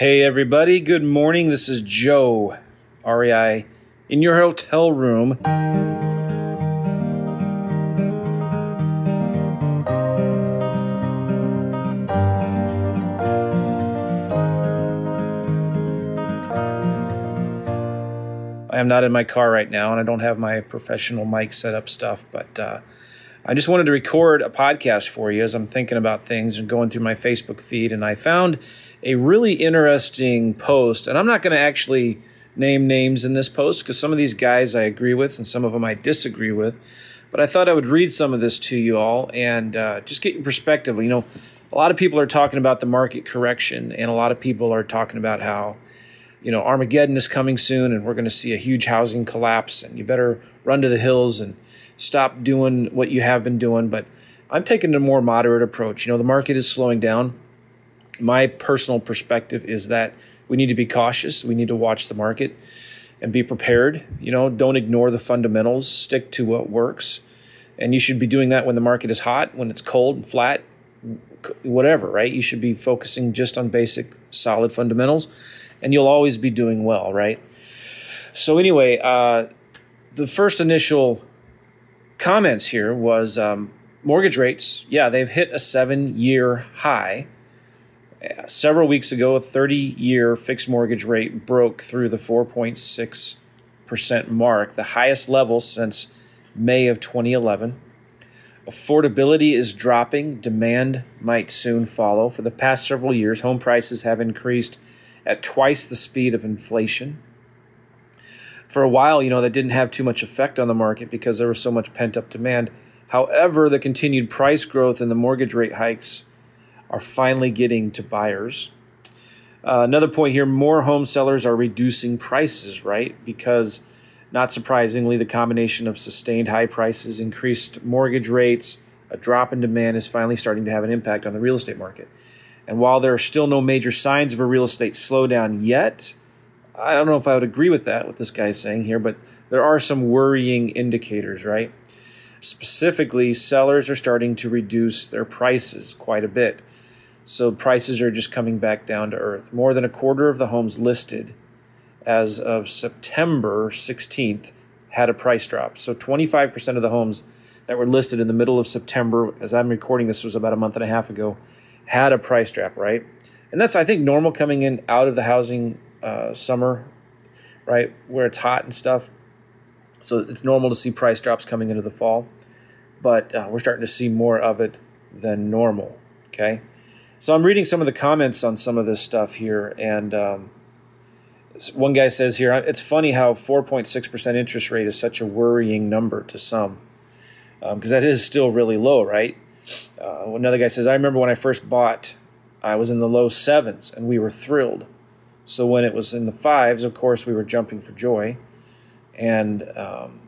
Hey, everybody. Good morning. This is Joe, REI, in your hotel room. I am not in my car right now, and I don't have my professional mic set up stuff, but uh, I just wanted to record a podcast for you as I'm thinking about things and going through my Facebook feed, and I found a really interesting post. And I'm not going to actually name names in this post because some of these guys I agree with and some of them I disagree with. But I thought I would read some of this to you all and uh, just get your perspective. You know, a lot of people are talking about the market correction, and a lot of people are talking about how, you know, Armageddon is coming soon and we're going to see a huge housing collapse, and you better run to the hills and stop doing what you have been doing. But I'm taking a more moderate approach. You know, the market is slowing down my personal perspective is that we need to be cautious. We need to watch the market and be prepared. You know, don't ignore the fundamentals. Stick to what works. And you should be doing that when the market is hot, when it's cold and flat, whatever, right? You should be focusing just on basic, solid fundamentals, and you'll always be doing well, right? So, anyway, uh, the first initial comments here was um, mortgage rates. Yeah, they've hit a seven year high several weeks ago, a 30 year fixed mortgage rate broke through the 4.6% mark, the highest level since May of 2011. Affordability is dropping, demand might soon follow. For the past several years, home prices have increased at twice the speed of inflation. For a while, you know, that didn't have too much effect on the market because there was so much pent up demand. However, the continued price growth and the mortgage rate hikes are finally getting to buyers. Uh, another point here more home sellers are reducing prices, right? Because, not surprisingly, the combination of sustained high prices, increased mortgage rates, a drop in demand is finally starting to have an impact on the real estate market. And while there are still no major signs of a real estate slowdown yet, I don't know if I would agree with that, what this guy is saying here, but there are some worrying indicators, right? Specifically, sellers are starting to reduce their prices quite a bit. So prices are just coming back down to earth. More than a quarter of the homes listed as of September 16th had a price drop. So 25% of the homes that were listed in the middle of September, as I'm recording this was about a month and a half ago, had a price drop, right? And that's, I think, normal coming in out of the housing uh, summer, right, where it's hot and stuff. So it's normal to see price drops coming into the fall, but uh, we're starting to see more of it than normal, okay? So I'm reading some of the comments on some of this stuff here, and um, one guy says here, it's funny how 4.6% interest rate is such a worrying number to some, because um, that is still really low, right? Uh, another guy says, I remember when I first bought, I was in the low sevens, and we were thrilled. So when it was in the fives, of course, we were jumping for joy. And um,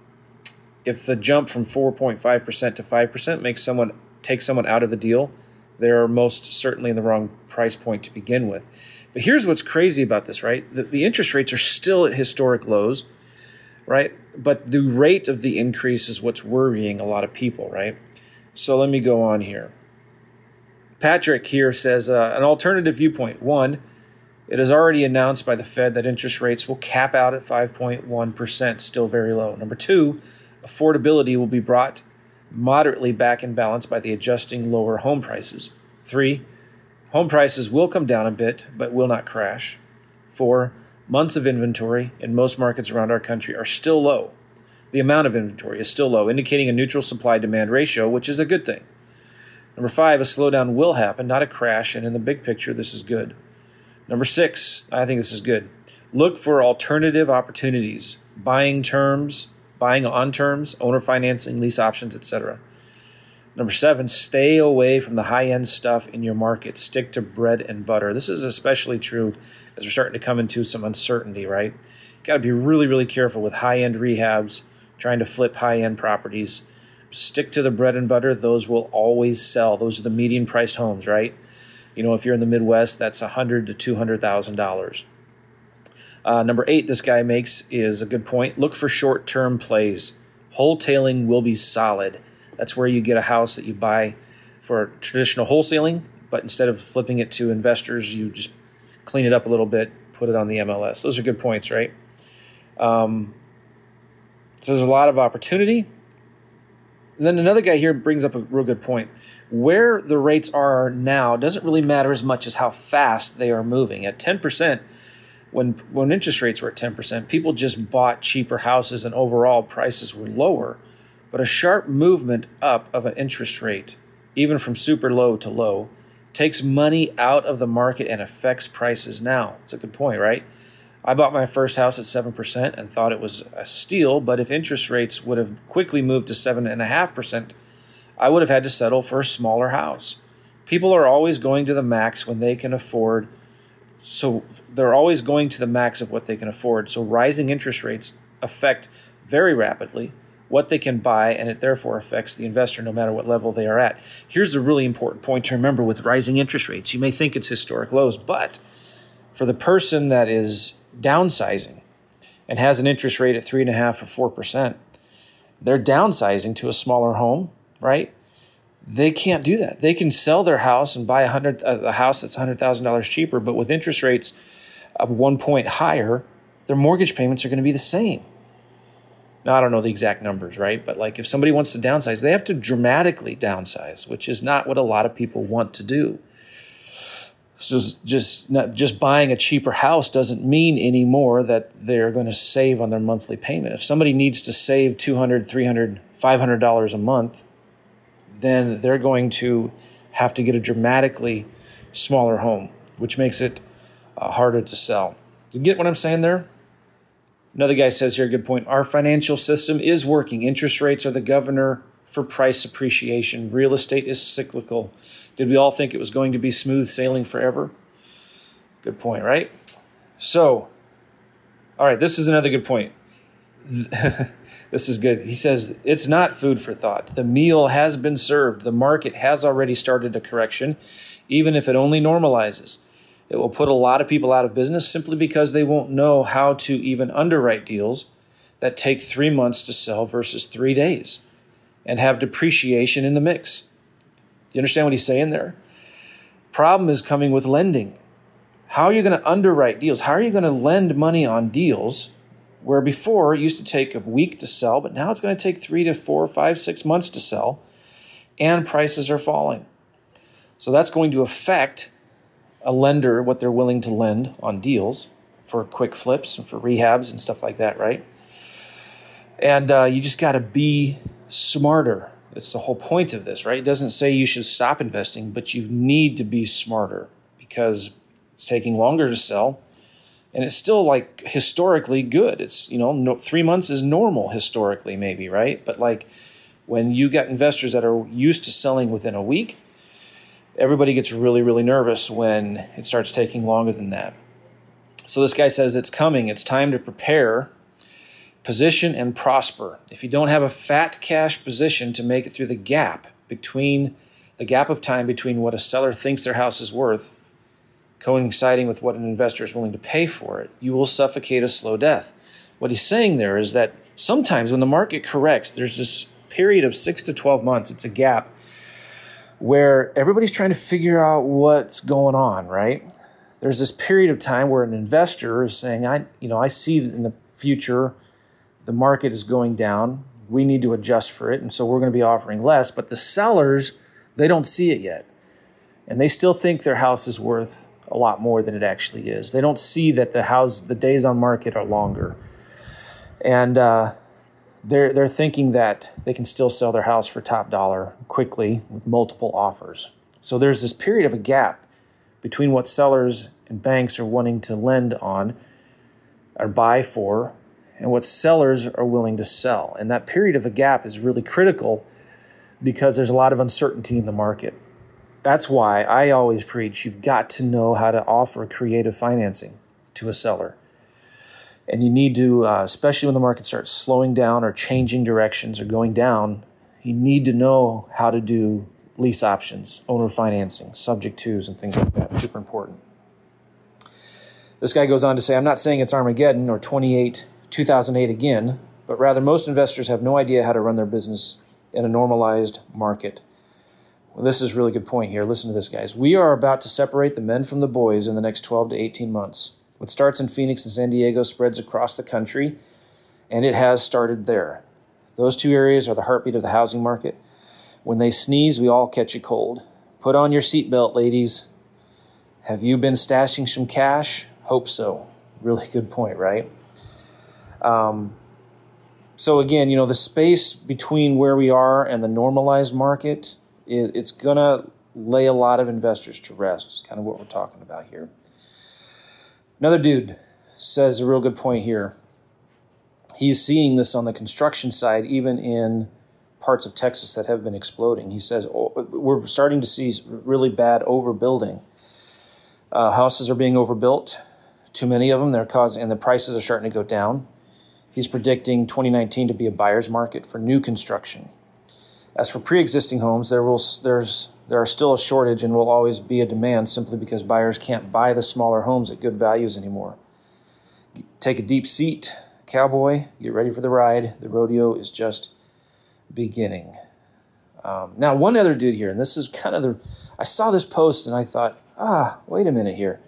if the jump from 4.5% to 5% makes someone take someone out of the deal, they're most certainly in the wrong price point to begin with. But here's what's crazy about this, right? The, the interest rates are still at historic lows, right? But the rate of the increase is what's worrying a lot of people, right? So let me go on here. Patrick here says uh, an alternative viewpoint. One, it is already announced by the Fed that interest rates will cap out at 5.1%, still very low. Number two, affordability will be brought moderately back in balance by the adjusting lower home prices. Three, home prices will come down a bit, but will not crash. Four, months of inventory in most markets around our country are still low. The amount of inventory is still low, indicating a neutral supply demand ratio, which is a good thing. Number five, a slowdown will happen, not a crash, and in the big picture, this is good. Number six, I think this is good. Look for alternative opportunities, buying terms, buying on terms, owner financing, lease options, etc. Number seven, stay away from the high end stuff in your market. Stick to bread and butter. This is especially true as we're starting to come into some uncertainty, right? Got to be really, really careful with high end rehabs, trying to flip high end properties. Stick to the bread and butter. Those will always sell. Those are the median priced homes, right? You know, if you're in the Midwest, that's a hundred to two hundred thousand dollars. Uh, number eight, this guy makes is a good point. Look for short term plays. Wholetailing will be solid. That's where you get a house that you buy for traditional wholesaling, but instead of flipping it to investors, you just clean it up a little bit, put it on the MLS. Those are good points, right? Um, so there's a lot of opportunity. And then another guy here brings up a real good point. Where the rates are now doesn't really matter as much as how fast they are moving. At 10%, when when interest rates were at 10%, people just bought cheaper houses and overall prices were lower. But a sharp movement up of an interest rate, even from super low to low, takes money out of the market and affects prices now. It's a good point, right? I bought my first house at 7% and thought it was a steal, but if interest rates would have quickly moved to 7.5%, I would have had to settle for a smaller house. People are always going to the max when they can afford, so they're always going to the max of what they can afford. So rising interest rates affect very rapidly what they can buy, and it therefore affects the investor no matter what level they are at. Here's a really important point to remember with rising interest rates. You may think it's historic lows, but for the person that is downsizing and has an interest rate at three and a half or four percent, they're downsizing to a smaller home, right? They can't do that. They can sell their house and buy a hundred uh, a house that's hundred thousand dollars cheaper, but with interest rates of one point higher, their mortgage payments are going to be the same. Now I don't know the exact numbers, right? But like if somebody wants to downsize, they have to dramatically downsize, which is not what a lot of people want to do. So just not, just buying a cheaper house doesn't mean anymore that they're going to save on their monthly payment. If somebody needs to save 200, 300, 500 dollars a month, then they're going to have to get a dramatically smaller home, which makes it uh, harder to sell. You get what I'm saying there? Another guy says here, good point. Our financial system is working. Interest rates are the governor for price appreciation. Real estate is cyclical. Did we all think it was going to be smooth sailing forever? Good point, right? So, all right, this is another good point. this is good. He says, It's not food for thought. The meal has been served. The market has already started a correction, even if it only normalizes. It will put a lot of people out of business simply because they won't know how to even underwrite deals that take three months to sell versus three days and have depreciation in the mix. You understand what he's saying there? Problem is coming with lending. How are you going to underwrite deals? How are you going to lend money on deals where before it used to take a week to sell, but now it's going to take three to four, five, six months to sell, and prices are falling. So that's going to affect a lender what they're willing to lend on deals for quick flips and for rehabs and stuff like that, right? And uh, you just got to be smarter it's the whole point of this, right? It doesn't say you should stop investing, but you need to be smarter because it's taking longer to sell and it's still like historically good. It's, you know, no, three months is normal historically, maybe, right? But like when you get investors that are used to selling within a week, everybody gets really, really nervous when it starts taking longer than that. So this guy says it's coming, it's time to prepare position and prosper. If you don't have a fat cash position to make it through the gap between the gap of time between what a seller thinks their house is worth coinciding with what an investor is willing to pay for it, you will suffocate a slow death. What he's saying there is that sometimes when the market corrects, there's this period of 6 to 12 months, it's a gap where everybody's trying to figure out what's going on, right? There's this period of time where an investor is saying, I, you know, I see in the future the market is going down. We need to adjust for it. And so we're going to be offering less. But the sellers, they don't see it yet. And they still think their house is worth a lot more than it actually is. They don't see that the house, the days on market are longer. And uh, they're, they're thinking that they can still sell their house for top dollar quickly with multiple offers. So there's this period of a gap between what sellers and banks are wanting to lend on or buy for and what sellers are willing to sell. And that period of a gap is really critical because there's a lot of uncertainty in the market. That's why I always preach you've got to know how to offer creative financing to a seller. And you need to, uh, especially when the market starts slowing down or changing directions or going down, you need to know how to do lease options, owner financing, subject twos, and things like that. Super important. This guy goes on to say, I'm not saying it's Armageddon or 28 2008 again, but rather most investors have no idea how to run their business in a normalized market. Well, this is a really good point here. Listen to this, guys. We are about to separate the men from the boys in the next 12 to 18 months. What starts in Phoenix and San Diego spreads across the country, and it has started there. Those two areas are the heartbeat of the housing market. When they sneeze, we all catch a cold. Put on your seatbelt, ladies. Have you been stashing some cash? Hope so. Really good point, right? Um, so again, you know, the space between where we are and the normalized market, it, it's going to lay a lot of investors to rest. It's kind of what we're talking about here. Another dude says a real good point here. He's seeing this on the construction side, even in parts of Texas that have been exploding. He says oh, we're starting to see really bad overbuilding. Uh, houses are being overbuilt, too many of them. They're causing, and the prices are starting to go down. He's predicting 2019 to be a buyer's market for new construction. As for pre-existing homes, there will there's there are still a shortage and will always be a demand simply because buyers can't buy the smaller homes at good values anymore. Take a deep seat, cowboy. Get ready for the ride. The rodeo is just beginning. Um, now, one other dude here, and this is kind of the. I saw this post and I thought, ah, wait a minute here.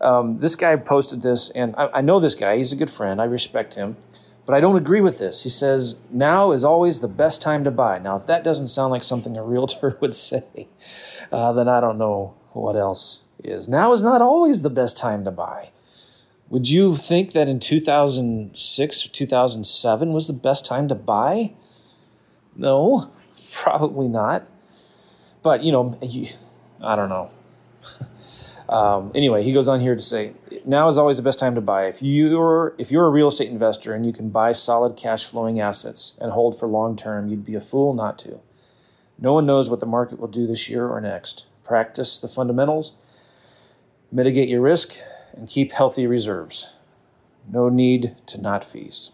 Um, this guy posted this, and I, I know this guy. He's a good friend. I respect him. But I don't agree with this. He says, now is always the best time to buy. Now, if that doesn't sound like something a realtor would say, uh, then I don't know what else is. Now is not always the best time to buy. Would you think that in 2006 or 2007 was the best time to buy? No, probably not. But, you know, I don't know. Um, anyway, he goes on here to say, now is always the best time to buy. If you're if you're a real estate investor and you can buy solid cash flowing assets and hold for long term, you'd be a fool not to. No one knows what the market will do this year or next. Practice the fundamentals, mitigate your risk, and keep healthy reserves. No need to not feast.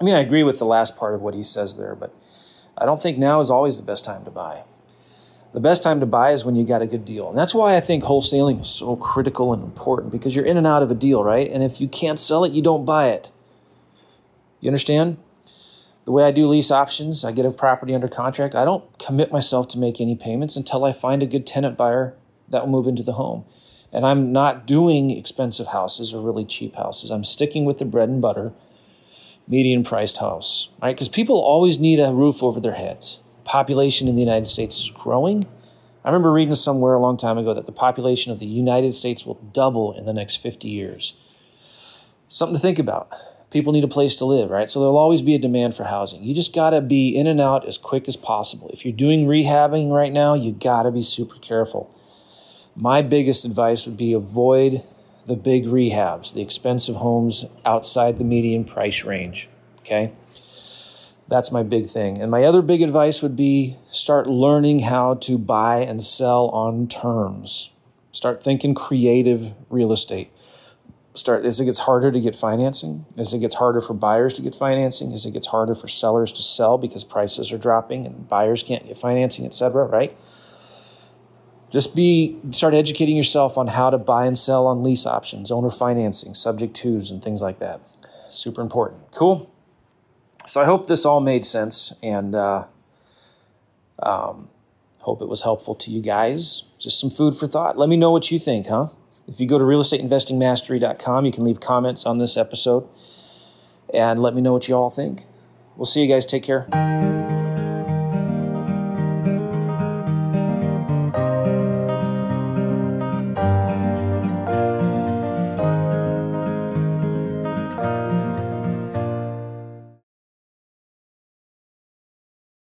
I mean, I agree with the last part of what he says there, but I don't think now is always the best time to buy the best time to buy is when you got a good deal. And that's why I think wholesaling is so critical and important because you're in and out of a deal, right? And if you can't sell it, you don't buy it. You understand? The way I do lease options, I get a property under contract. I don't commit myself to make any payments until I find a good tenant buyer that will move into the home. And I'm not doing expensive houses or really cheap houses. I'm sticking with the bread and butter, median priced house, right? Because people always need a roof over their heads population in the United States is growing. I remember reading somewhere a long time ago that the population of the United States will double in the next 50 years. Something to think about. People need a place to live, right? So there'll always be a demand for housing. You just got to be in and out as quick as possible. If you're doing rehabbing right now, you got to be super careful. My biggest advice would be avoid the big rehabs, the expensive homes outside the median price range, okay? That's my big thing. And my other big advice would be start learning how to buy and sell on terms. Start thinking creative real estate. Start as it gets harder to get financing, as it gets harder for buyers to get financing, as it gets harder for sellers to sell because prices are dropping and buyers can't get financing, etc., right? Just be start educating yourself on how to buy and sell on lease options, owner financing, subject twos, and things like that. Super important. Cool. So I hope this all made sense and uh, um, hope it was helpful to you guys. Just some food for thought. Let me know what you think, huh? If you go to realestateinvestingmastery.com, you can leave comments on this episode and let me know what you all think. We'll see you guys. Take care.